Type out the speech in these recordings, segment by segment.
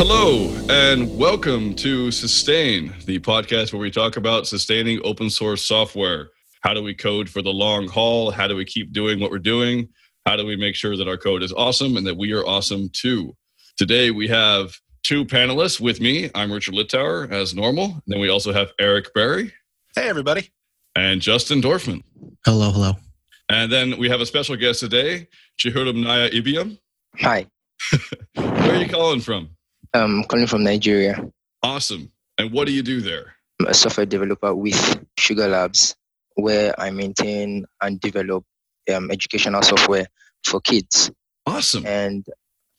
Hello, and welcome to Sustain, the podcast where we talk about sustaining open source software. How do we code for the long haul? How do we keep doing what we're doing? How do we make sure that our code is awesome and that we are awesome too? Today we have two panelists with me. I'm Richard Littauer, as normal. And then we also have Eric Berry. Hey, everybody. And Justin Dorfman. Hello, hello. And then we have a special guest today, Chihurumnaya Ibiam. Hi. Where are you calling from? I'm calling from Nigeria. Awesome. And what do you do there? I'm a software developer with Sugar Labs, where I maintain and develop um, educational software for kids. Awesome. And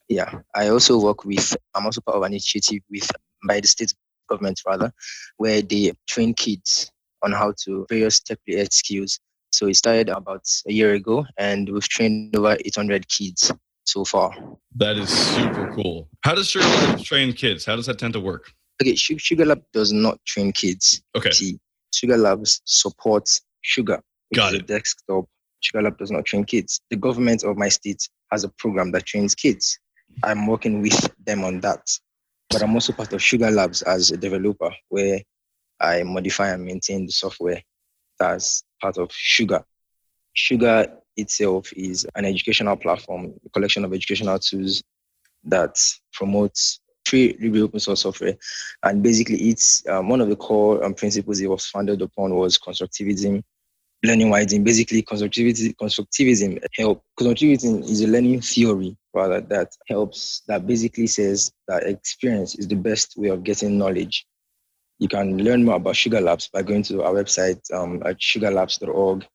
yeah, I also work with, I'm also part of an initiative with, by the state government rather, where they train kids on how to various tech related skills. So it started about a year ago, and we've trained over 800 kids so far. That is super cool. How does Sugar Lab train kids? How does that tend to work? Okay, Sugar Lab does not train kids. Okay. See, Sugar Labs supports Sugar. Got it. Desktop. Sugar Lab does not train kids. The government of my state has a program that trains kids. I'm working with them on that. But I'm also part of Sugar Labs as a developer where I modify and maintain the software that's part of Sugar. Sugar itself is an educational platform, a collection of educational tools that promotes free libre open source software. And basically, it's um, one of the core um, principles it was founded upon was constructivism, learning widening. Basically, constructivism, constructivism help. Constructivism is a learning theory rather that helps. That basically says that experience is the best way of getting knowledge. You can learn more about Sugar Labs by going to our website um, at sugarlabs.org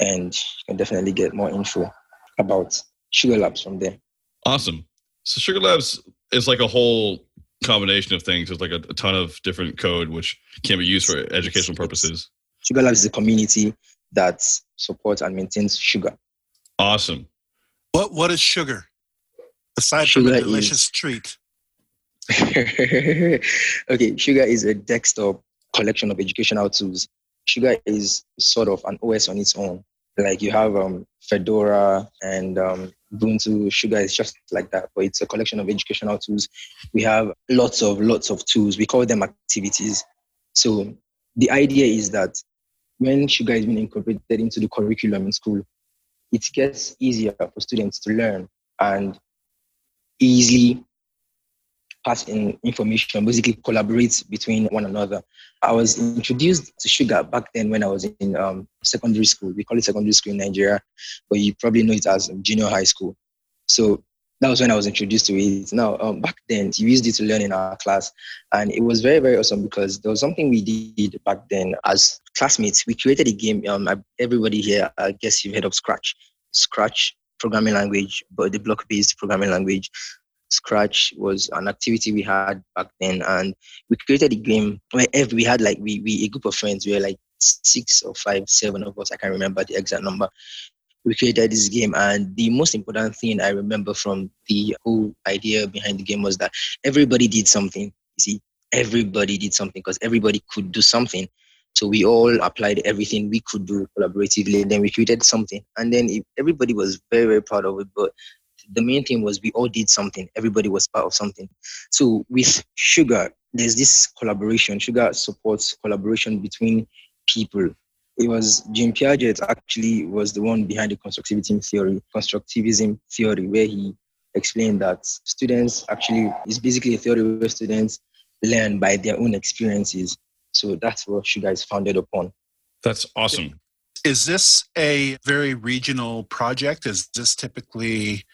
and you can definitely get more info about Sugar Labs from there. Awesome. So Sugar Labs is like a whole combination of things. It's like a, a ton of different code which can be used for educational purposes. Sugar Labs is a community that supports and maintains sugar. Awesome. What what is sugar? Aside sugar from a delicious is... treat. okay, sugar is a desktop collection of educational tools. Sugar is sort of an OS on its own. Like you have um, Fedora and um, Ubuntu. Sugar is just like that, but it's a collection of educational tools. We have lots of lots of tools. We call them activities. So the idea is that when Sugar is being incorporated into the curriculum in school, it gets easier for students to learn and easily pass in information, basically collaborate between one another. I was introduced to sugar back then when I was in um, secondary school. We call it secondary school in Nigeria, but you probably know it as junior high school. So that was when I was introduced to it. Now, um, back then, we used it to learn in our class, and it was very, very awesome because there was something we did back then as classmates. We created a game. Um, everybody here, I guess you've heard of Scratch. Scratch programming language, but the block-based programming language. Scratch was an activity we had back then, and we created a game where every, we had like we, we a group of friends. We were like six or five, seven of us. I can't remember the exact number. We created this game, and the most important thing I remember from the whole idea behind the game was that everybody did something. You see, everybody did something because everybody could do something. So we all applied everything we could do collaboratively. And then we created something, and then everybody was very very proud of it. But the main thing was we all did something. Everybody was part of something. So with Sugar, there's this collaboration. Sugar supports collaboration between people. It was Jean Piaget actually was the one behind the constructivism theory, constructivism theory, where he explained that students actually is basically a theory where students learn by their own experiences. So that's what Sugar is founded upon. That's awesome. Is this a very regional project? Is this typically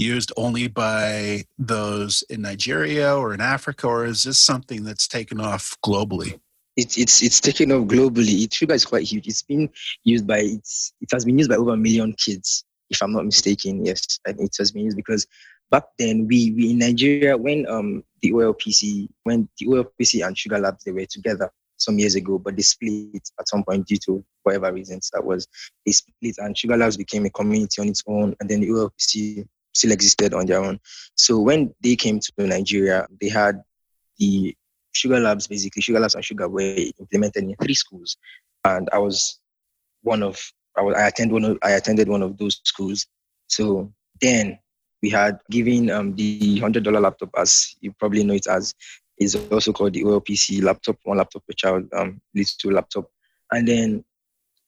used only by those in Nigeria or in Africa, or is this something that's taken off globally? It's it's it's taken off globally. It Sugar is quite huge. It's been used by it's it has been used by over a million kids, if I'm not mistaken. Yes, and it has been used because back then we, we in Nigeria when um the OLPC when the OLPC and Sugar Labs they were together some years ago, but they split at some point due to whatever reasons that was. They split and Sugar Labs became a community on its own, and then the OLPC still existed on their own. So when they came to Nigeria, they had the Sugar Labs basically Sugar Labs and Sugar were implemented in three schools, and I was one of I, was, I attended one of I attended one of those schools. So then we had given um, the hundred dollar laptop as you probably know it as is also called the OLPC laptop, one laptop per child um, leads to laptop. And then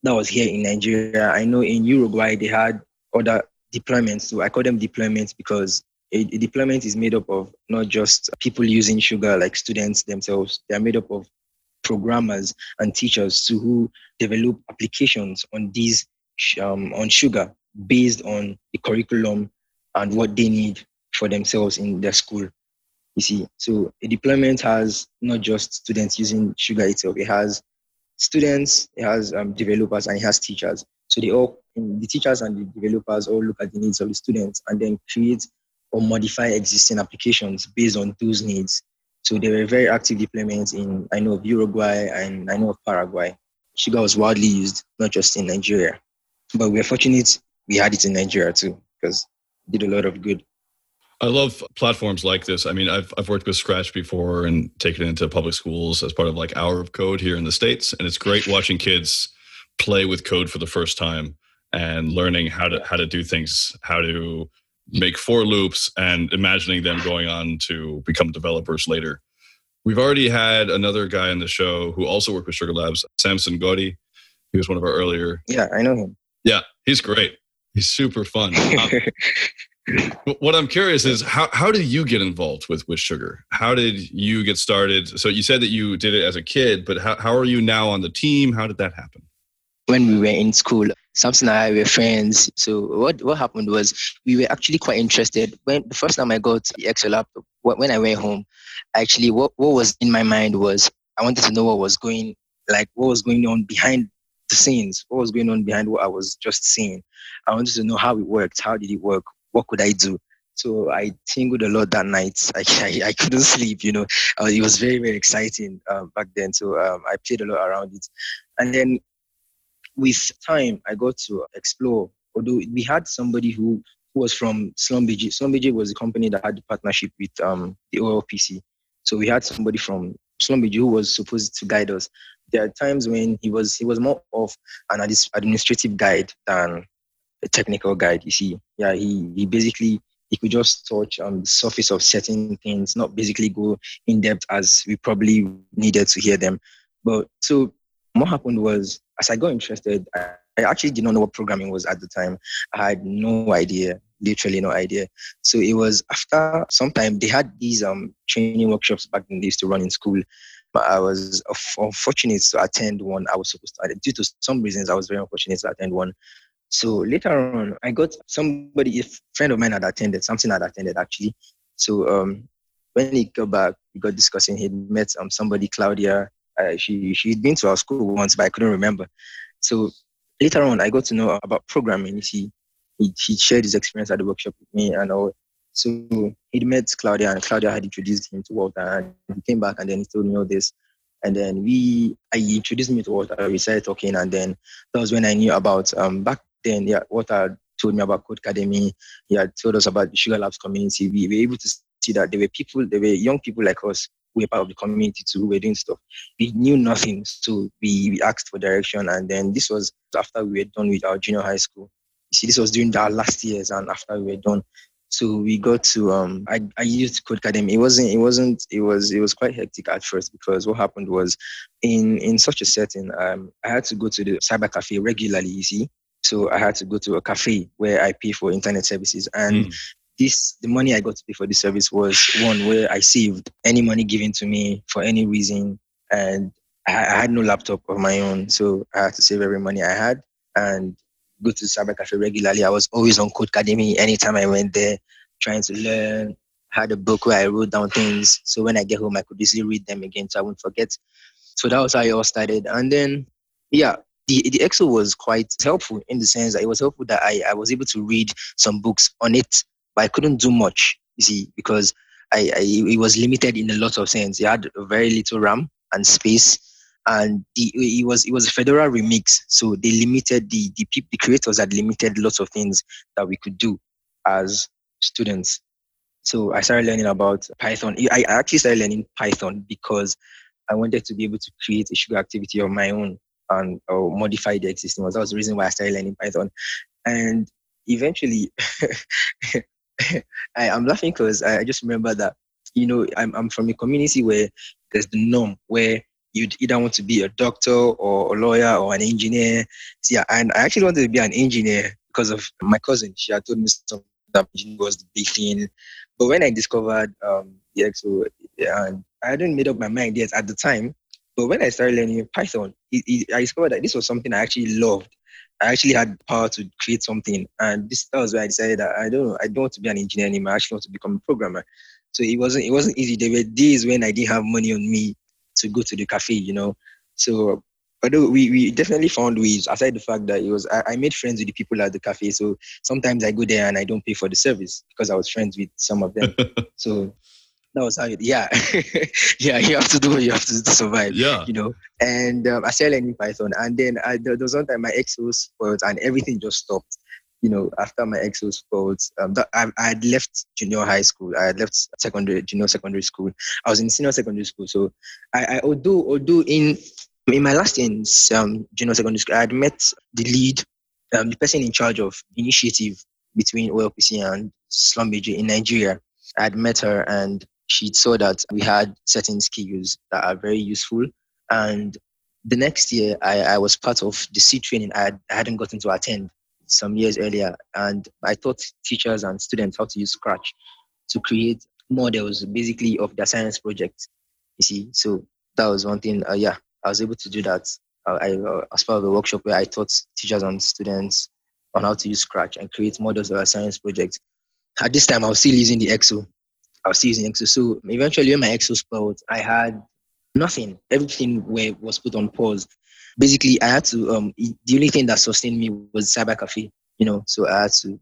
that was here in Nigeria. I know in Uruguay they had other deployments. So I call them deployments because a, a deployment is made up of not just people using sugar like students themselves. They are made up of programmers and teachers who develop applications on these um, on sugar based on the curriculum and what they need for themselves in their school. You see, so a deployment has not just students using sugar itself, it has students, it has um, developers, and it has teachers. So they all, the teachers and the developers all look at the needs of the students and then create or modify existing applications based on those needs. So there were very active deployments in, I know of Uruguay and I know of Paraguay. Sugar was widely used, not just in Nigeria. But we're fortunate we had it in Nigeria too, because it did a lot of good. I love platforms like this. I mean, I've I've worked with Scratch before and taken it into public schools as part of like Hour of Code here in the states, and it's great watching kids play with code for the first time and learning how to how to do things, how to make for loops, and imagining them going on to become developers later. We've already had another guy on the show who also worked with Sugar Labs, Samson Goddy. He was one of our earlier. Yeah, I know him. Yeah, he's great. He's super fun. Um, what I'm curious is how, how did you get involved with, with sugar? How did you get started? So you said that you did it as a kid, but how, how are you now on the team? How did that happen? When we were in school, Samson and I were friends. So what, what happened was we were actually quite interested. When the first time I got the XO laptop, when I went home, actually what, what was in my mind was I wanted to know what was going like what was going on behind the scenes, what was going on behind what I was just seeing. I wanted to know how it worked. How did it work? What could I do? So I tingled a lot that night. I, I, I couldn't sleep, you know. Uh, it was very, very exciting uh, back then. So um, I played a lot around it. And then with time, I got to explore. Although we had somebody who, who was from Schlumberger. Schlumberger was a company that had the partnership with um, the OLPC. So we had somebody from Schlumberger who was supposed to guide us. There are times when he was he was more of an administrative guide than a technical guide. You see, yeah, he he basically he could just touch on the surface of certain things, not basically go in depth as we probably needed to hear them. But so what happened was, as I got interested, I, actually did not know what programming was at the time. I had no idea, literally no idea. So it was after some time they had these um training workshops back then they used to run in school. But I was unfortunate to attend one. I was supposed to, due to some reasons, I was very unfortunate to attend one. So later on, I got somebody, a friend of mine had attended, something had attended actually. So um, when he got back, we got discussing. He met um, somebody, Claudia. Uh, she she'd been to our school once, but I couldn't remember. So later on, I got to know about programming. See, he, he shared his experience at the workshop with me and all. So he met Claudia, and Claudia had introduced him to Walter. And he came back, and then he told me all this. And then we, I introduced me to Walter. We started talking, and then that was when I knew about um, back then, yeah, had told me about Codecademy. He had told us about the Sugar Labs community. We were able to see that there were people, there were young people like us were part of the community too, who were doing stuff. We knew nothing, so we, we asked for direction. And then this was after we were done with our junior high school. You see, this was during our last years, and after we were done. So we got to um I, I used Codecademy. It wasn't it wasn't it was it was quite hectic at first because what happened was in in such a setting, um I had to go to the cyber cafe regularly, you see. So I had to go to a cafe where I pay for internet services. And mm. This, the money I got to pay for this service was one where I saved any money given to me for any reason. And I, had no laptop of my own. So I had to save every money I had and go to the cyber cafe regularly. I was always on Codecademy anytime I went there, trying to learn. Had a book where I wrote down things. So when I get home, I could easily read them again so I wouldn't forget. So that was how it all started. And then, yeah, the, the XO was quite helpful in the sense that it was helpful that I, I was able to read some books on it but I couldn't do much. You see, because I, I it was limited in a lot of sense. It had very little RAM and space, and the, it was it was a Fedora remix, so they limited the the the creators had limited lots of things that we could do as students. So I started learning about Python. I actually started learning Python because I wanted to be able to create a sugar activity of my own and or modify the existing ones. That was the reason why I started learning Python. And eventually, I, am laughing because I just remember that, you know, I'm, I'm from a community where there's the norm where you'd either want to be a doctor or a lawyer or an engineer. So yeah, and I actually wanted to be an engineer because of my cousin. She had told me something that was the big thing. But when I discovered um, the XO, and I hadn't made up my mind yet at the time, but when I started learning Python, it, it, I discovered that this was something I actually loved. I actually had power to create something, and this that was where I decided that I don't know, I don't want to be an engineer anymore. I actually want to become a programmer. So it wasn't it wasn't easy. There were days when I didn't have money on me to go to the cafe, you know. So although we, we definitely found ways aside the fact that it was I, I, made friends with the people at the cafe so sometimes i go there and i don't pay for the service because i was friends with some of them so that was how it yeah. Yeah you have to do what you have to do to survive yeah. you know. And um, i started learning python. And then I, there was one time my XO spoiled and everything just stopped you know after my XO spoiled. Um, that, I, I had left junior high school. I had left secondary junior secondary school. I was in senior secondary school. So i, I although although in in my last year in um, junior secondary school, I had met the lead, um, the person in charge of initiative between OLPC and Schlumberger in Nigeria. I had met her and she saw that we had certain skills that are very useful. And the next year, I, I was part of the seed training I, had, I hadn't gotten to attend some years earlier. And I taught teachers and students how to use Scratch to create models basically of their science project. You see, so that was one thing. Uh, yeah, I was able to do that uh, I, uh, as part of a workshop where I taught teachers and students on how to use Scratch and create models of a science project. At this time, I was still using the XO. I was using XO. So eventually, when my XO spoiled, I had nothing. Everything was put on pause. Basically, I had to. Um, the only thing that sustained me was Cyber Cafe. You know, so I had to.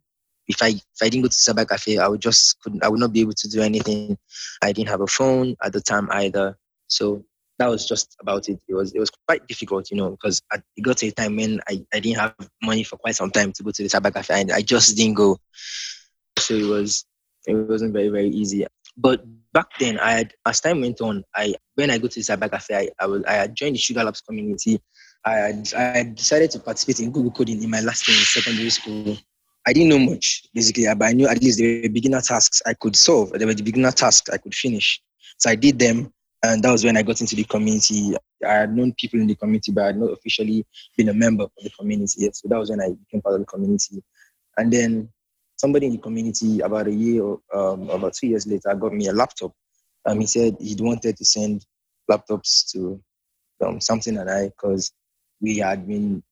If I if I didn't go to Cyber Cafe, I would just couldn't. I would not be able to do anything. I didn't have a phone at the time either. So that was just about it. It was it was quite difficult, you know, because it got to a time when I, I didn't have money for quite some time to go to the cyber cafe and I just didn't go. So it was it wasn't very, very easy. But back then I had as time went on, I when I go to the cyber cafe, I, I was I had joined the Sugar Labs community. I had, I decided to participate in Google Code-in in my last year in secondary school. I didn't know much basically, but I knew at least were beginner tasks I could solve. There were the beginner tasks I could finish. So I did them and that was when I got into the community. I had known people in the community, but I had not officially been a member of the community yet. So that was when I became part of the community. And then somebody in the community, about a year or um, about two years later, got me a laptop. Um, he said he wanted to send laptops to um, something and I, because we had been,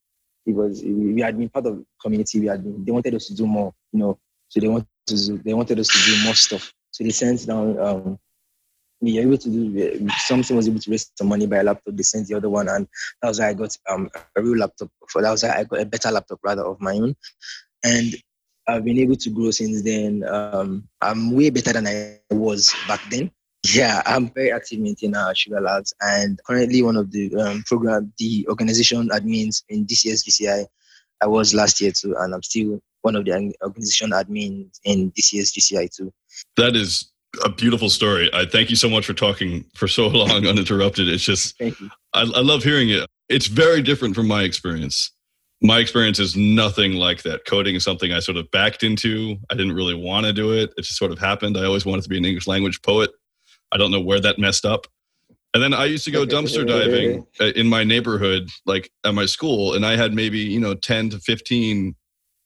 it was we had been part of the community. We had been, they wanted us to do more, you know. So they wanted to, they wanted us to do more stuff. So they sent down um, we were able to do something was able to raise some money by a laptop they sent the other one and that was why i got um, a real laptop for that was why i got a better laptop rather of my own and i've been able to grow since then um, i'm way better than i was back then yeah i'm very active maintainer at sugar labs and currently one of the um, program the organization admins in this year's gci i was last year too and i'm still one of the organization admins in this year's gci too that is a beautiful story. I thank you so much for talking for so long uninterrupted. It's just, I, I love hearing it. It's very different from my experience. My experience is nothing like that. Coding is something I sort of backed into. I didn't really want to do it. It just sort of happened. I always wanted to be an English language poet. I don't know where that messed up. And then I used to go dumpster diving uh, in my neighborhood, like at my school, and I had maybe, you know, 10 to 15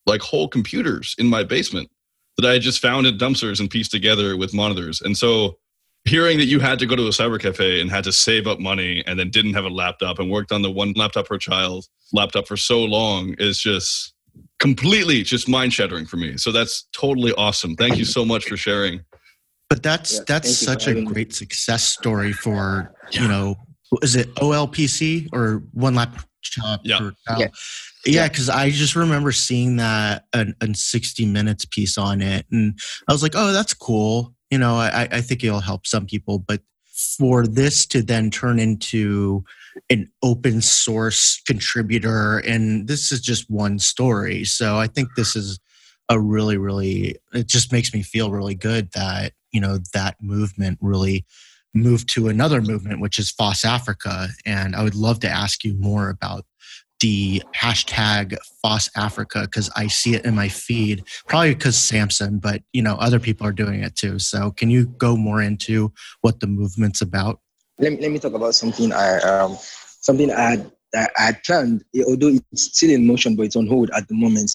like whole computers in my basement that I had just found at dumpsters and pieced together with monitors. And so hearing that you had to go to a cyber cafe and had to save up money and then didn't have a laptop and worked on the one laptop per child laptop for so long is just completely just mind shattering for me. So that's totally awesome. Thank you so much for sharing. But that's yeah, that's such a great success story for, yeah. you know, is it OLPC or one laptop yeah. per yeah. Yeah, because I just remember seeing that an, an 60 minutes piece on it. And I was like, oh, that's cool. You know, I, I think it'll help some people. But for this to then turn into an open source contributor, and this is just one story. So I think this is a really, really, it just makes me feel really good that, you know, that movement really moved to another movement, which is FOSS Africa. And I would love to ask you more about the hashtag FOSS Africa because I see it in my feed, probably because Samson, but you know, other people are doing it too. So can you go more into what the movement's about? Let me, let me talk about something I um, something I I had planned, although it's still in motion, but it's on hold at the moment.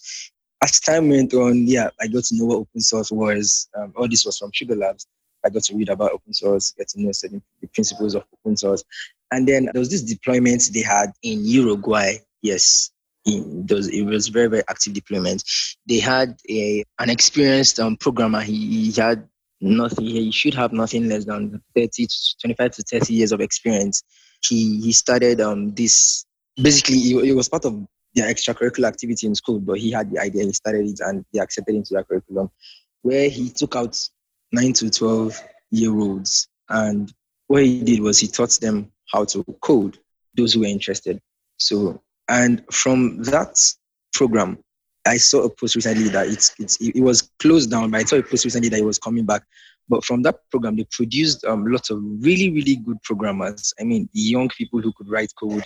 As time went on, yeah, I got to know what open source was. Um, all this was from Sugar Labs. I got to read about open source, get to know certain the principles of open source. And then there was this deployment they had in Uruguay. Yes, was, it was very, very active deployment. They had a an experienced um, programmer. He, he had nothing, he should have nothing less than 30 to 25 to 30 years of experience. He, he started um, this, basically, it, was part of their extracurricular activity in school, but he had the idea, he started it, and they accepted into their curriculum, where he took out 9 to 12 year olds. And what he did was he taught them how to code, those who were interested. So, and from that program, I saw a post recently that it's, it's it was closed down, but I saw a post recently that it was coming back. But from that program, they produced um, lots of really, really good programmers. I mean, young people who could write code,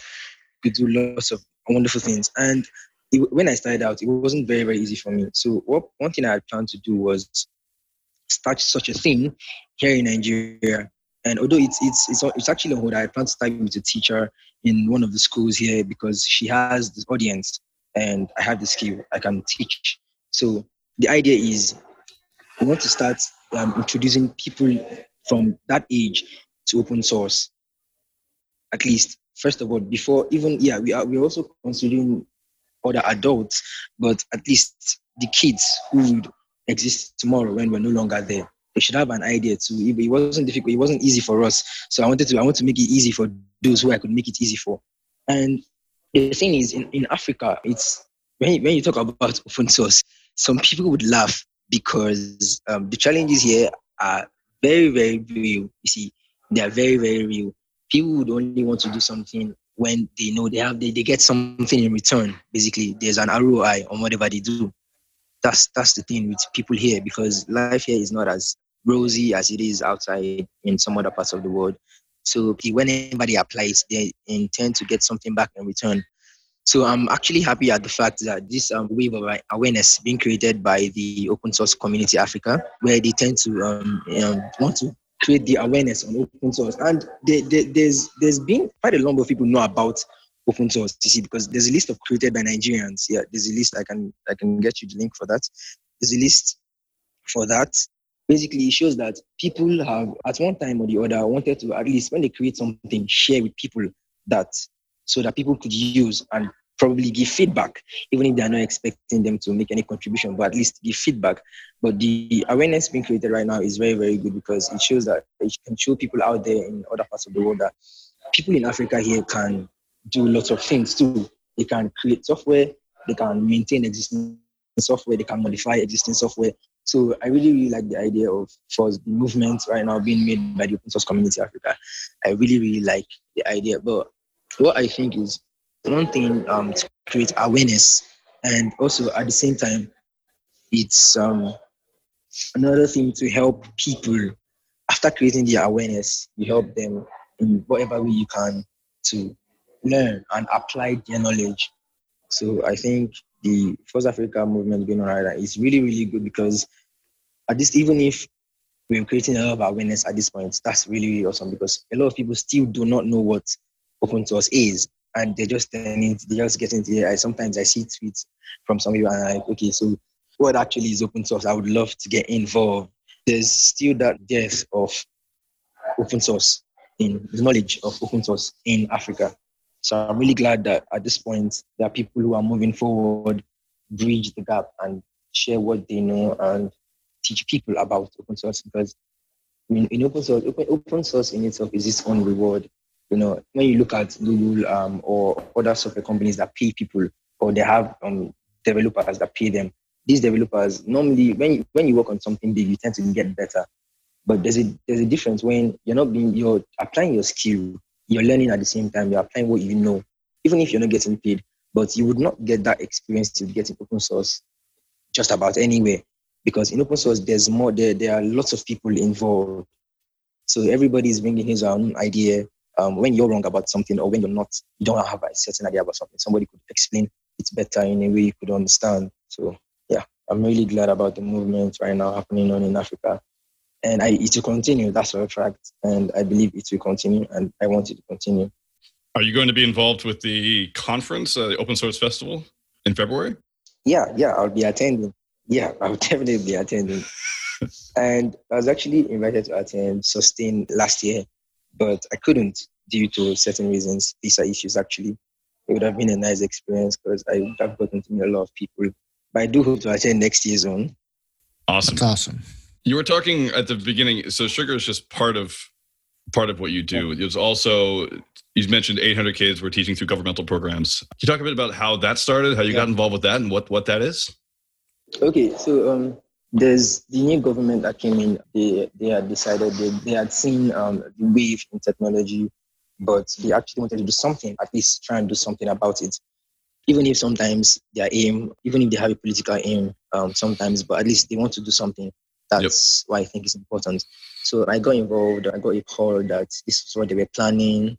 could do lots of wonderful things. And it, when I started out, it wasn't very, very easy for me. So what one thing I had planned to do was start such a thing here in Nigeria. And although it's it's it's, it's actually on hold, I plan to start with a teacher in one of the schools here because she has the audience and I have the skill. I can teach. So the idea is we want to start um, introducing people from that age to open source. At least, first of all, before even yeah, we are we're also considering other adults, but at least the kids who would exist tomorrow when we're no longer there. They should have an idea too. It wasn't difficult. It wasn't easy for us. So I wanted to. I want to make it easy for those who I could make it easy for. And the thing is, in, in Africa, it's when you, when you talk about open source, some people would laugh because um, the challenges here are very, very real. You see, they are very, very real. People would only want to do something when they know they have they, they get something in return. Basically, there's an ROI on whatever they do that's that's the thing with people here because life here is not as rosy as it is outside in some other parts of the world. So when anybody applies, they intend to get something back in return. So I'm actually happy at the fact that this um, wave of awareness being created by the open source community Africa, where they tend to um, um, want to create the awareness on open source, and they, they, there's there's been quite a number of people know about open source you see because there's a list of created by Nigerians. Yeah, there's a list I can I can get you the link for that. There's a list for that. Basically, it shows that people have at one time or the other wanted to at least when they create something, share with people that so that people could use and probably give feedback, even if they're not expecting them to make any contribution, but at least give feedback. But the awareness being created right now is very, very good because it shows that it can show people out there in other parts of the world that people in Africa here can do lots of things too. They can create software, they can maintain existing software, they can modify existing software. So I really, really like the idea of for the movement right now being made by the open source community Africa. I really, really like the idea. But what I think is one thing um, to create awareness, and also at the same time, it's um, another thing to help people. After creating the awareness, you help them in whatever way you can to learn and apply their knowledge. So I think the FOSS Africa movement going on right now is really, really good because at least even if we're creating a lot of awareness at this point, that's really, really awesome because a lot of people still do not know what open source is. And they're just they just get into it. Sometimes I see tweets from some people and I'm like, okay, so what actually is open source? I would love to get involved. There's still that death of open source in the knowledge of open source in Africa. So I'm really glad that at this point there are people who are moving forward, bridge the gap and share what they know and teach people about open source because in, in open source, open, open source in itself is its own reward. You know, when you look at Google um, or other software companies that pay people or they have um, developers that pay them, these developers normally when you, when you work on something big, you tend to get better. But there's a there's a difference when you're not being you're applying your skill, you're learning at the same time, you're applying what you know, even if you're not getting paid. But you would not get that experience to get in open source just about anywhere. Because in open source, there's more there, there are lots of people involved. So everybody is bringing his own idea. Um, when you're wrong about something or when you're not, you don't have a certain idea about something. Somebody could explain it better in a way you could understand. So yeah, I'm really glad about the movement right now happening on in Africa. And I, it will continue, that's for a fact. And I believe it will continue and I want it to continue. Are you going to be involved with the conference, uh, the Open Source Festival in February? Yeah, yeah, I'll be attending. Yeah, I'll definitely be attending. and I was actually invited to attend Sustain last year, but I couldn't due to certain reasons, visa issues actually. It would have been a nice experience because I would have gotten to meet a lot of people. But I do hope to attend next year's one. Awesome. That's awesome. You were talking at the beginning, so sugar is just part of part of what you do. There's also you mentioned 800 kids were teaching through governmental programs. Can you talk a bit about how that started, how you yeah. got involved with that, and what what that is? Okay, so um, there's the new government that came in. They they had decided they, they had seen um, the wave in technology, but they actually wanted to do something. At least try and do something about it. Even if sometimes their aim, even if they have a political aim, um, sometimes, but at least they want to do something. That's yep. why I think it's important. So I got involved. I got a call that this is what they were planning,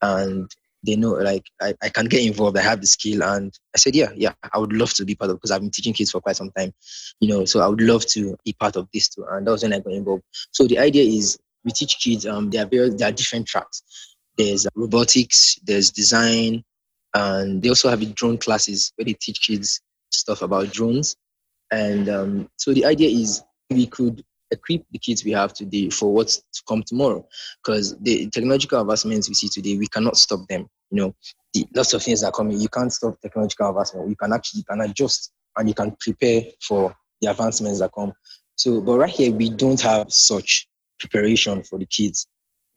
and they know like I, I can get involved. I have the skill, and I said, yeah, yeah, I would love to be part of it. because I've been teaching kids for quite some time, you know. So I would love to be part of this too, and that was when I got involved. So the idea is we teach kids. Um, there are very there are different tracks. There's robotics, there's design, and they also have drone classes where they teach kids stuff about drones. And um, so the idea is we could equip the kids we have today for what's to come tomorrow. Because the technological advancements we see today, we cannot stop them. You know, the, lots of things are coming. You can't stop technological advancement. You can actually you can adjust and you can prepare for the advancements that come. So, but right here, we don't have such preparation for the kids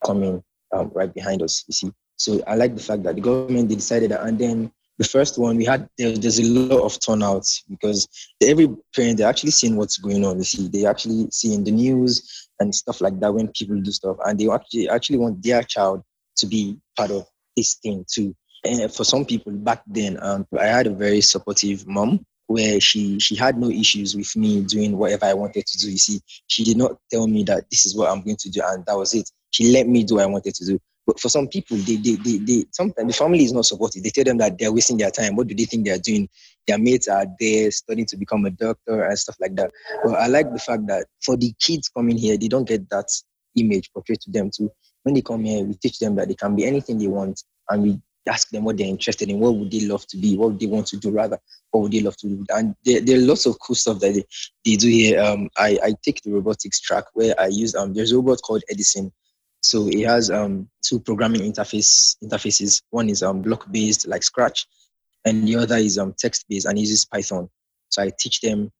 coming um, right behind us. You see, so I like the fact that the government they decided that, and then the first one we had there, there's a lot of turnouts because every parent they're actually seeing what's going on. You see they actually see in the news and stuff like that when people do stuff. And they actually actually want their child to be part of this thing too. And for some people back then um, i had a very supportive mom where she she had no issues with me doing whatever i wanted to do. You see she did not tell me that this is what i'm going to do and that was it. She let me do what i wanted to do but for some people, they, they, they, they sometimes the family is not supportive. They tell them that they're wasting their time. What do they think they're doing? Their mates are there studying to become a doctor and stuff like that. But I like the fact that for the kids coming here, they don't get that image portrayed to them too. When they come here, we teach them that they can be anything they want, and we ask them what they're interested in, what would they love to be, what would they want to do rather, what would they love to do. And there, there are lots of cool stuff that they, they do here. Um, I, I take the robotics track where I use um there's a robot called Edison so it has um, two programming interface interfaces. One is um, block based like Scratch, and the other is um, text based and uses Python. So I teach them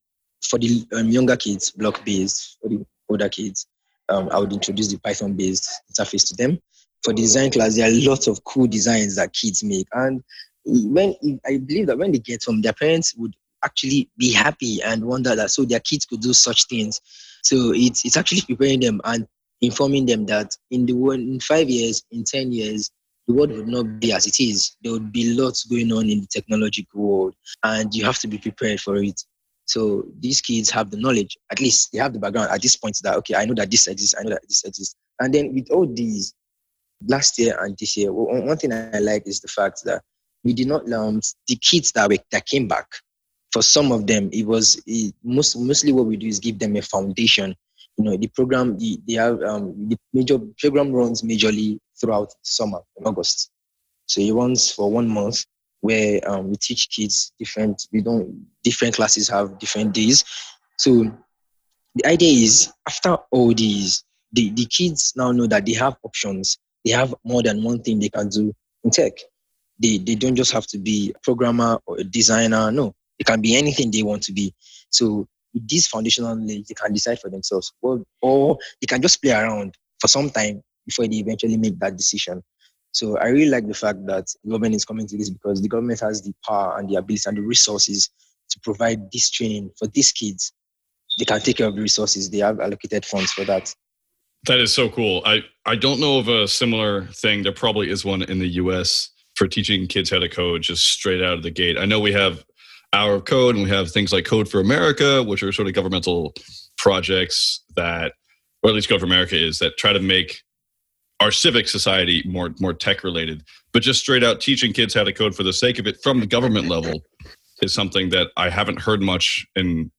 for the um, younger kids block based. For the older kids, um, I would introduce the Python based interface to them. For design class, there are lots of cool designs that kids make, and when I believe that when they get home, their parents would actually be happy and wonder that so their kids could do such things. So it's it's actually preparing them and informing them that in the world, in five years, in 10 years, the world would not be as it is. There would be lots going on in the technological world, and you have to be prepared for it. So these kids have the knowledge, at least they have the background at this point that, okay, I know that this exists, I know that this exists. And then with all these, last year and this year, one thing I like is the fact that we did not, um, the kids that, we, that came back, for some of them, it was it, most, mostly what we do is give them a foundation you know the program the, they have um, the major program runs majorly throughout summer in august. So it runs for one month where um, we teach kids different we don't different classes have different days. So the idea is after all these the, the kids now know that they have options. They have more than one thing they can do in tech. They, they don't just have to be a programmer or a designer. No it can be anything they want to be. So with this foundational knowledge, they can decide for themselves, or, or they can just play around for some time before they eventually make that decision. So I really like the fact that the government is coming to this because the government has the power and the ability and the resources to provide this training for these kids. They can take care of the resources. They have allocated funds for that. That is so cool. I, I don't know of a similar thing. There probably is one in the US for teaching kids how to code just straight out of the gate. I know we have our code and we have things like Code for America, which are sort of governmental projects that, or at least Code for America is, that try to make our civic society more more tech related. But just straight out teaching kids how to code for the sake of it from the government level is something that I haven't heard much in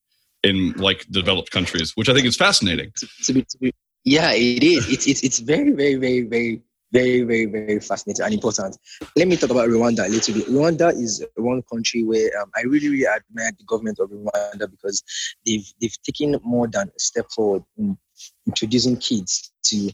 in like developed countries, which I think is fascinating. Yeah, it is. It's, it's, it's very, very, very, very, very, very, very fascinating and important. Let me talk about Rwanda a little bit. Rwanda is one country where um, I really, really admire the government of Rwanda because they've, they've taken more than a step forward in introducing kids to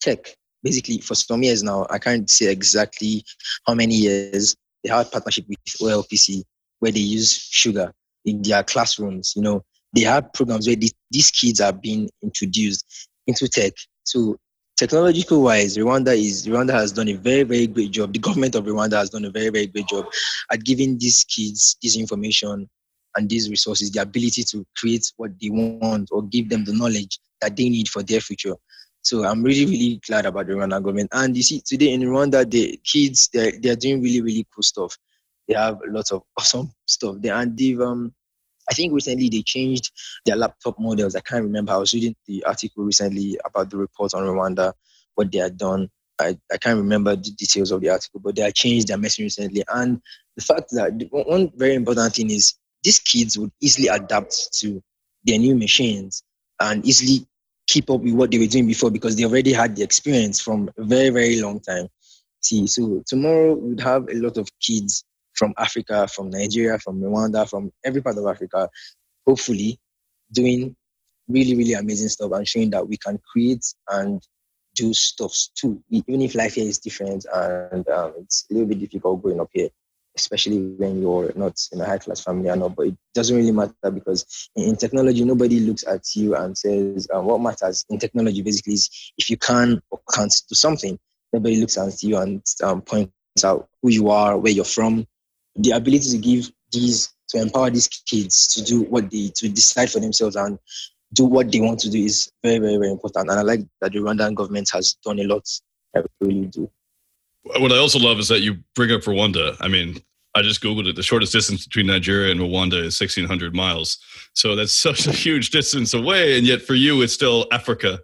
tech. Basically, for some years now, I can't say exactly how many years they a partnership with OLPC where they use sugar in their classrooms. You know, they have programs where these, these kids are being introduced into tech. So technological wise, Rwanda is Rwanda has done a very, very great job. The government of Rwanda has done a very, very great job at giving these kids this information and these resources, the ability to create what they want or give them the knowledge that they need for their future. So I'm really, really glad about the Rwanda government. And you see, today in Rwanda, the kids they're they're doing really, really cool stuff. They have lots of awesome stuff. They and they've um I think recently they changed their laptop models. I can't remember. I was reading the article recently about the report on Rwanda, what they had done. I, I can't remember the details of the article, but they had changed their messaging recently. And the fact that one very important thing is these kids would easily adapt to their new machines and easily keep up with what they were doing before because they already had the experience from a very, very long time. See, so tomorrow we'd have a lot of kids from Africa, from Nigeria, from Rwanda, from every part of Africa, hopefully doing really, really amazing stuff and showing that we can create and do stuff too, even if life here is different and um, it's a little bit difficult growing up here, especially when you're not in a high class family or not. But it doesn't really matter because in, technology, nobody looks at you and says, um, what matters in technology basically is if you can or can't do something, nobody looks at you and um, points out who you are, where you're from, the ability to give these to empower these kids to do what they to decide for themselves and do what they want to do is very very very important. And i like that the rwandan government has done a lot. I really do. What i also love is that you bring up rwanda. I mean i just googled it. The shortest distance between nigeria and rwanda is 1600 miles. So that's such a huge distance away. And yet for you it's still africa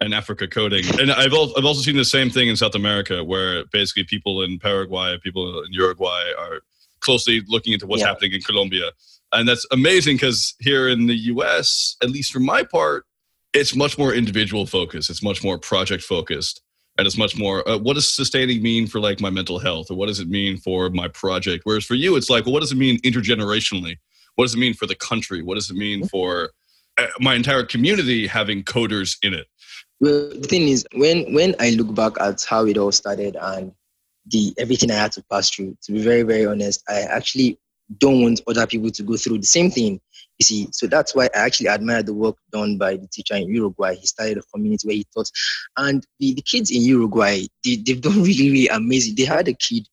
and africa coding. And i've, I've also seen the same thing in south america where basically people in paraguay people in uruguay are closely looking into what's yeah. happening in Colombia. And that's amazing because here in the US, at least for my part, it's much more individual focused. It's much more project focused. And it's much more, uh, what does sustaining mean for like my mental health? Or what does it mean for my project? Whereas for you, it's like, well, what does it mean intergenerationally? What does it mean for the country? What does it mean mm-hmm. for uh, my entire community having coders in it? Well, the thing is, when when I look back at how it all started and the everything I had to pass through. To be very, very honest, I actually don't want other people to go through the same thing. You see, so that's why I actually admire the work done by the teacher in Uruguay. He started a community where he taught, and the, the kids in Uruguay, they, they've done really, really amazing. They had a kid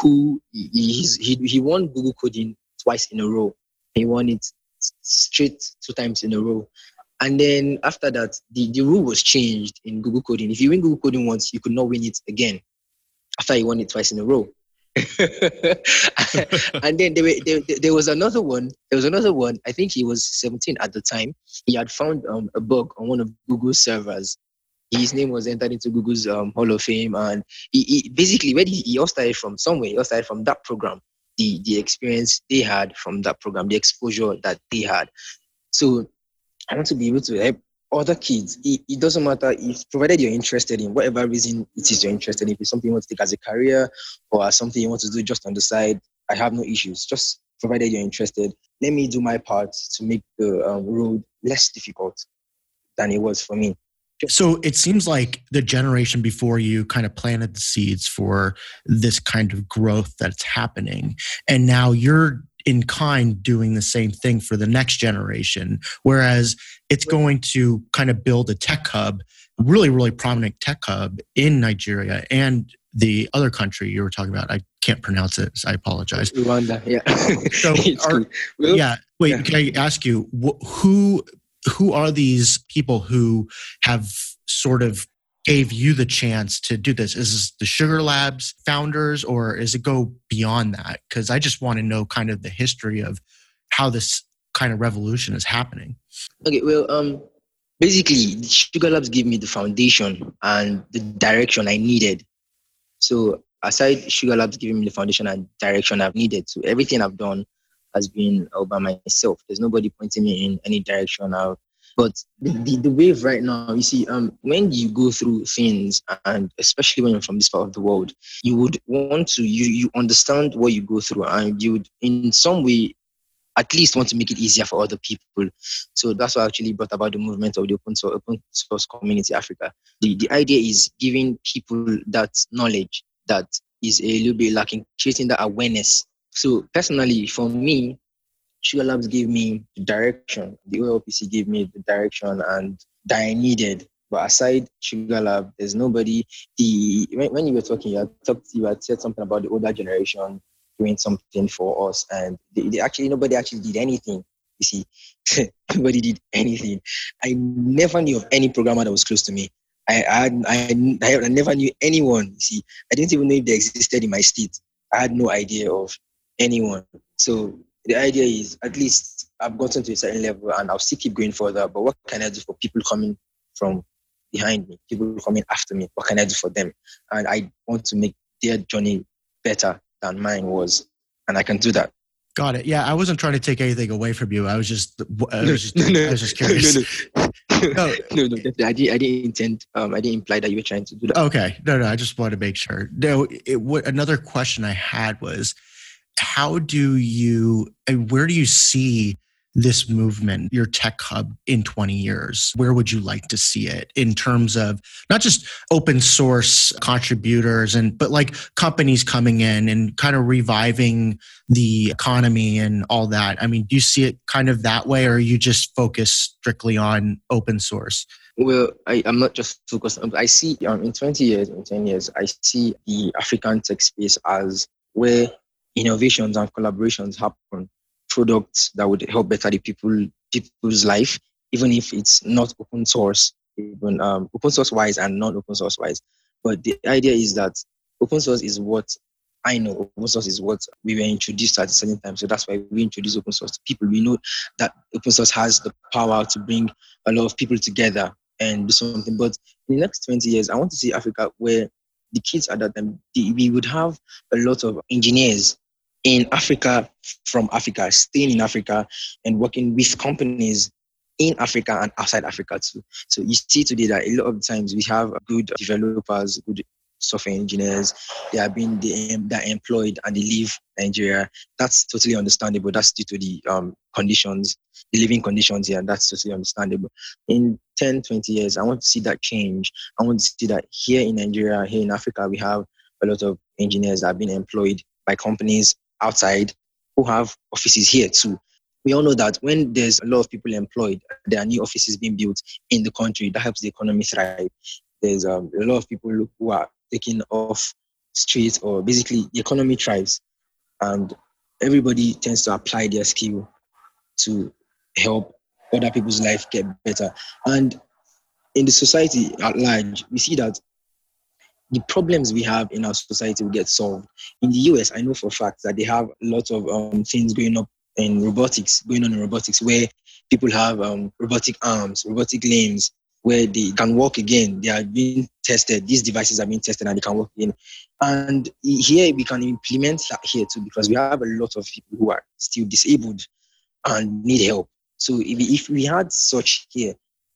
who he, he, he won Google Code-in twice in a row. He won it straight two times in a row. And then after that, the, the rule was changed in Google Code-in. If you win Google Code-in once, you could not win it again after he won it twice in a row. and then there, there, there, was another one. There was another one. I think he was 17 at the time. He had found um, a bug on one of Google's servers. His name was entered into Google's um, Hall of Fame, and he, he basically where he, he all started from somewhere. He all started from that program, the the experience they had from that program, the exposure that they had. So I want to be able to help other kids, it, it, doesn't matter if provided you're interested in whatever reason it is you're interested in, if it's something you want to take as a career or something you want to do just on the side, I have no issues. Just provided you're interested, let me do my part to make the um, road less difficult than it was for me. So it seems like the generation before you kind of planted the seeds for this kind of growth that's happening. And now you're in kind doing the same thing for the next generation. Whereas it's going to kind of build a tech hub, really, really prominent tech hub in Nigeria and the other country you were talking about. I can't pronounce it. So I apologize. Rwanda, yeah. So, are, cool. Yeah. Wait, yeah. can I ask you wh- who who are these people who have sort of gave you the chance to do this? Is this the Sugar Labs founders, or is it go beyond that? Because I just want to know kind of the history of how this kind of revolution is happening. Okay, well, um, basically, Sugar Labs gave me the foundation and the direction I needed. So, aside Sugar Labs giving me the foundation and direction I've needed, so everything I've done has been all by myself. There's nobody pointing me in any direction out. But the, the, the wave right now, you see, um, when you go through things, and especially when you're from this part of the world, you would want to you you understand what you go through, and you would in some way at least want to make it easier for other people. So that's what actually brought about the movement of the open source, open source community Africa. The, the idea is giving people that knowledge that is a little bit lacking, creating that awareness. So personally, for me, Sugar Labs gave me the direction. The OLPC gave me the direction and that I needed. But aside Sugar Lab, there's nobody. The when, when you were talking, you had talked, you had said something about the older generation doing something for us, and they, they actually nobody actually did anything. You see, nobody did anything. I never knew of any programmer that was close to me. I I, I, I never knew anyone. You see, I didn't even know if they existed in my state. I had no idea of anyone. So the idea is at least I've gotten to a certain level and I'll still keep going further. But what can I do for people coming from behind me, people coming after me? What can I do for them? And I want to make their journey better than mine was. And I can do that. Got it. Yeah, I wasn't trying to take anything away from you. I was just, I was just, No, no, I was just curious. No, no, No. no, no. I didn't, I didn't intend, um, I didn't imply that you were trying to do that. Okay, no, no. I just wanted to make sure. No, it, what another question I had was, how do you, where do you see this movement, your tech hub, in 20 years? Where would you like to see it in terms of not just open source contributors and but like companies coming in and kind of reviving the economy and all that? I mean, do you see it kind of that way, or are you just focused strictly on open source? Well, I, I'm not just focused I see um, in 20 years, in 10 years, I see the African tech space as where innovations and collaborations happen, products that would help better the people people's life, even if it's not open source, even um, open source wise and non open source wise. But the idea is that open source is what I know. Open source is what we were introduced at a certain time. So that's why we introduce open source to people. We know that open source has the power to bring a lot of people together and do something. But in the next 20 years, I want to see Africa where the kids at that time, we would have a lot of engineers in Africa from Africa, staying in Africa and working with companies in Africa and outside Africa too. So you see today that a lot of times we have good developers, good software engineers, they are being they, they're employed and they leave Nigeria. That's totally understandable. That's due to the um, conditions, the living conditions here, that's totally understandable. In 10, 20 years, I want to see that change. I want to see that here in Nigeria, here in Africa, we have a lot of engineers that have been employed by companies outside who have offices here too. We all know that when there's a lot of people employed, there are new offices being built in the country. That helps the economy thrive. There's um, a lot of people who are taking off streets, or basically the economy thrives, and everybody tends to apply their skill to help other people's life get better. And in the society at large, we see that the problems we have in our society will get solved. In the US, I know for a fact that they have a lot of um, things going up in robotics, going on in robotics, where people have um, robotic arms, robotic limbs, where they can walk again. They are being tested. These devices are being tested and they can walk again. And here we can implement that here too, because we have a lot of people who are still disabled and need help. So if we, if we had such here,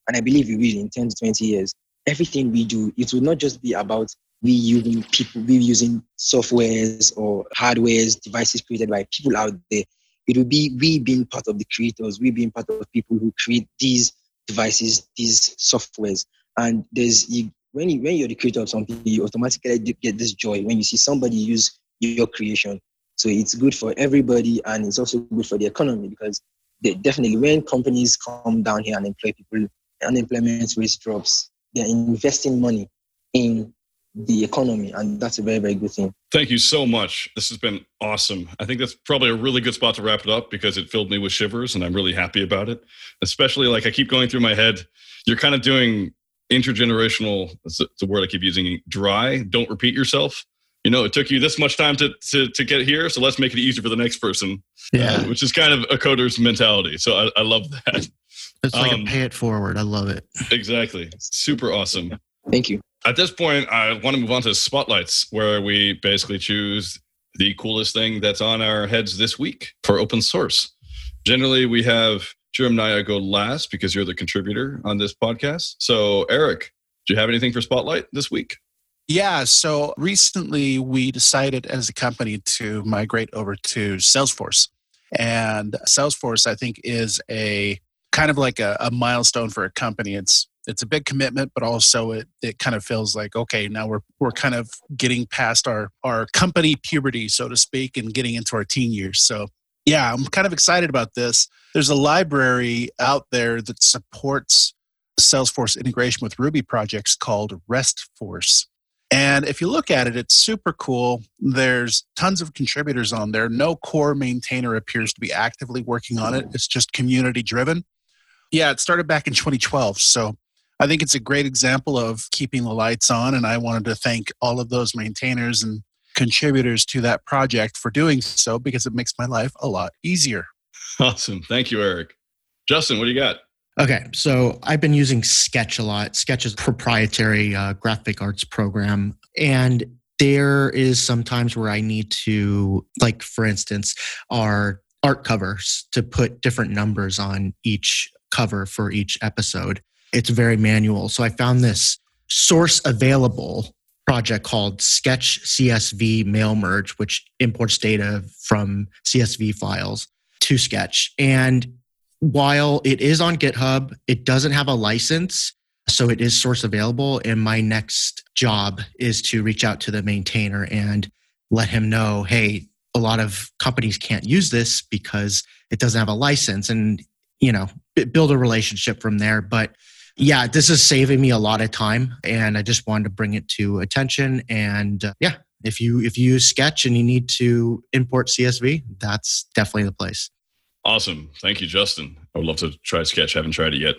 and I believe we will in 10 to 20 years, everything we do, it will not just be about we using people, we using softwares or hardwares, devices created by people out there. It will be we being part of the creators, we being part of people who create these devices, these softwares. And there's you, when you when you're the creator of something, you automatically get this joy when you see somebody use your creation. So it's good for everybody, and it's also good for the economy because they, definitely when companies come down here and employ people, unemployment rate drops. They're investing money in the economy, and that's a very very good thing. Thank you so much. This has been awesome. I think that's probably a really good spot to wrap it up because it filled me with shivers, and I'm really happy about it. Especially like I keep going through my head. You're kind of doing intergenerational. It's a word I keep using. Dry. Don't repeat yourself you know, it took you this much time to, to, to get here, so let's make it easier for the next person. Yeah. Uh, which is kind of a coder's mentality. So I, I love that. It's like um, a pay it forward. I love it. Exactly. Super awesome. Thank you. At this point, I want to move on to spotlights, where we basically choose the coolest thing that's on our heads this week for open source. Generally, we have Jeremiah go last because you're the contributor on this podcast. So, Eric, do you have anything for Spotlight this week? Yeah, so recently we decided as a company to migrate over to Salesforce. And Salesforce, I think, is a kind of like a, a, milestone for a company. It's it's a big commitment, but also it it kind of feels like okay, now we're we're kind of getting past our our company puberty, so to speak, and getting into our teen years. So yeah, I'm kind of excited about this. There's a library out there that supports Salesforce integration with Ruby projects called RESTforce. And if you look at it, it's super cool. There's tons of contributors on there. No core maintainer appears to be actively working on it. It's just community driven. Yeah, it started back in 2012. So I think it's a great example of keeping the lights on. And I wanted to thank all of those maintainers and contributors to that project for doing so because it makes my life a lot easier. Awesome. Thank you, Eric. Justin, what do you got? Okay, so I've been using Sketch a lot. Sketch is proprietary uh, graphic arts program, and there is sometimes where I need to, like for instance, our art covers to put different numbers on each cover for each episode. It's very manual. So I found this source available project called Sketch CSV Mail Merge, which imports data from CSV files to Sketch. And while it is on GitHub, it doesn't have a license. So it is source available. And my next job is to reach out to the maintainer and let him know hey, a lot of companies can't use this because it doesn't have a license and, you know, build a relationship from there. But yeah, this is saving me a lot of time and I just wanted to bring it to attention. And uh, yeah, if you if you use Sketch and you need to import CSV, that's definitely the place. Awesome. Thank you, Justin. I would love to try Sketch. I haven't tried it yet.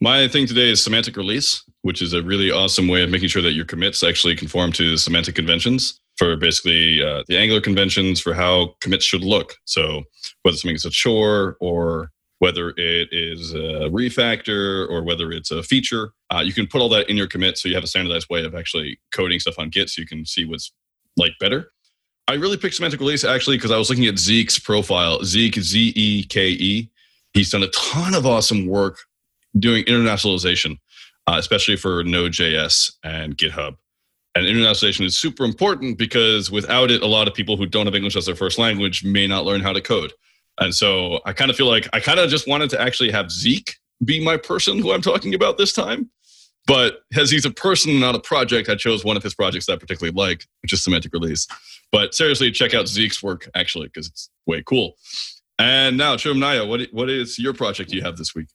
My thing today is semantic release, which is a really awesome way of making sure that your commits actually conform to semantic conventions for basically uh, the Angular conventions for how commits should look. So whether something is a chore or whether it is a refactor or whether it's a feature, uh, you can put all that in your commit so you have a standardized way of actually coding stuff on Git so you can see what's like better. I really picked semantic release actually because I was looking at Zeke's profile. Zeke, Z E K E. He's done a ton of awesome work doing internationalization, uh, especially for Node.js and GitHub. And internationalization is super important because without it, a lot of people who don't have English as their first language may not learn how to code. And so I kind of feel like I kind of just wanted to actually have Zeke be my person who I'm talking about this time. But as he's a person, not a project, I chose one of his projects that I particularly like, which is Semantic Release. But seriously, check out Zeke's work actually because it's way cool. And now, Naya, what what is your project you have this week?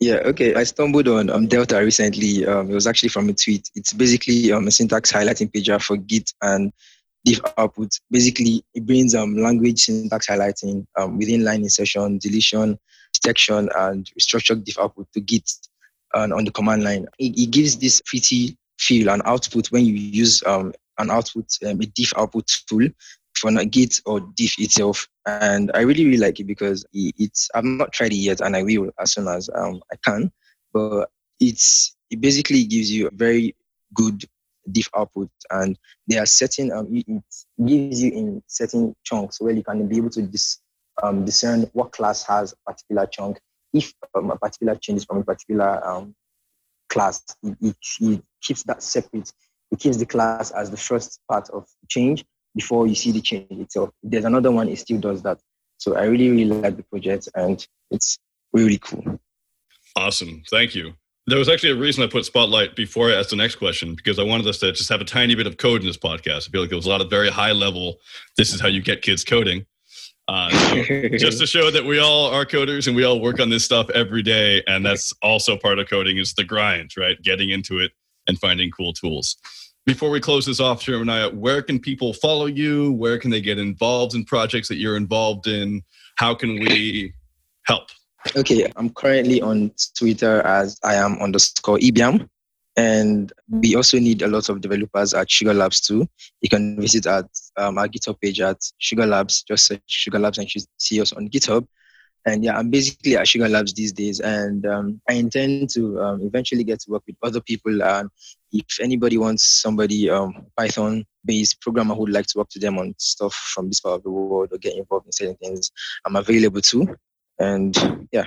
Yeah, okay. I stumbled on um, Delta recently. Um, it was actually from a tweet. It's basically um, a syntax highlighting pager for Git and diff output. Basically, it brings um, language syntax highlighting um, within line insertion, deletion, detection, and structured diff output to Git and on the command line. It, it gives this pretty feel and output when you use um, an output, um, a diff output tool for not Git or diff itself. And I really, really like it because it's, I've not tried it yet and I will as soon as um, I can. But it's, it basically gives you a very good diff output and they are certain um, it gives you in certain chunks where you can be able to dis, um, discern what class has a particular chunk. If um, a particular change is from a particular um, class, it, it, it keeps that separate it keeps the class as the first part of change before you see the change itself. There's another one, it still does that. So I really, really like the project and it's really cool. Awesome. Thank you. There was actually a reason I put Spotlight before I asked the next question because I wanted us to just have a tiny bit of code in this podcast. I feel like it was a lot of very high level, this is how you get kids coding. Uh, so just to show that we all are coders and we all work on this stuff every day. And that's also part of coding is the grind, right? Getting into it and finding cool tools. Before we close this off, Jeremiah, where can people follow you? Where can they get involved in projects that you're involved in? How can we help? Okay, I'm currently on Twitter as I am underscore Ibiam. And we also need a lot of developers at Sugar Labs too. You can visit at um, our GitHub page at Sugar Labs. Just search Sugar Labs and see us on GitHub. And yeah, I'm basically at Sugar Labs these days, and um, I intend to um, eventually get to work with other people. And if anybody wants somebody um, Python-based programmer who would like to work to them on stuff from this part of the world or get involved in certain things, I'm available too. And yeah.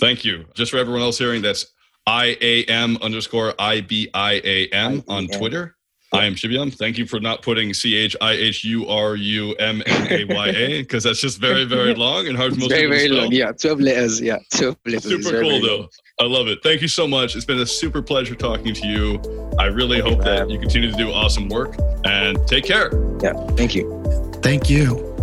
Thank you. Just for everyone else hearing, that's I A M underscore I B I A M on Twitter. I am Shibiam. Thank you for not putting C H I H U R U M N A Y A because that's just very, very long and hard for most very, people very to spell. long. Yeah, 12 letters. Yeah, 12 letters. Super Very, cool, very though. I love it. Thank you so much. It's been a super pleasure talking to you. I really hope that you continue to do awesome work and take care. Yeah, thank you. Thank you.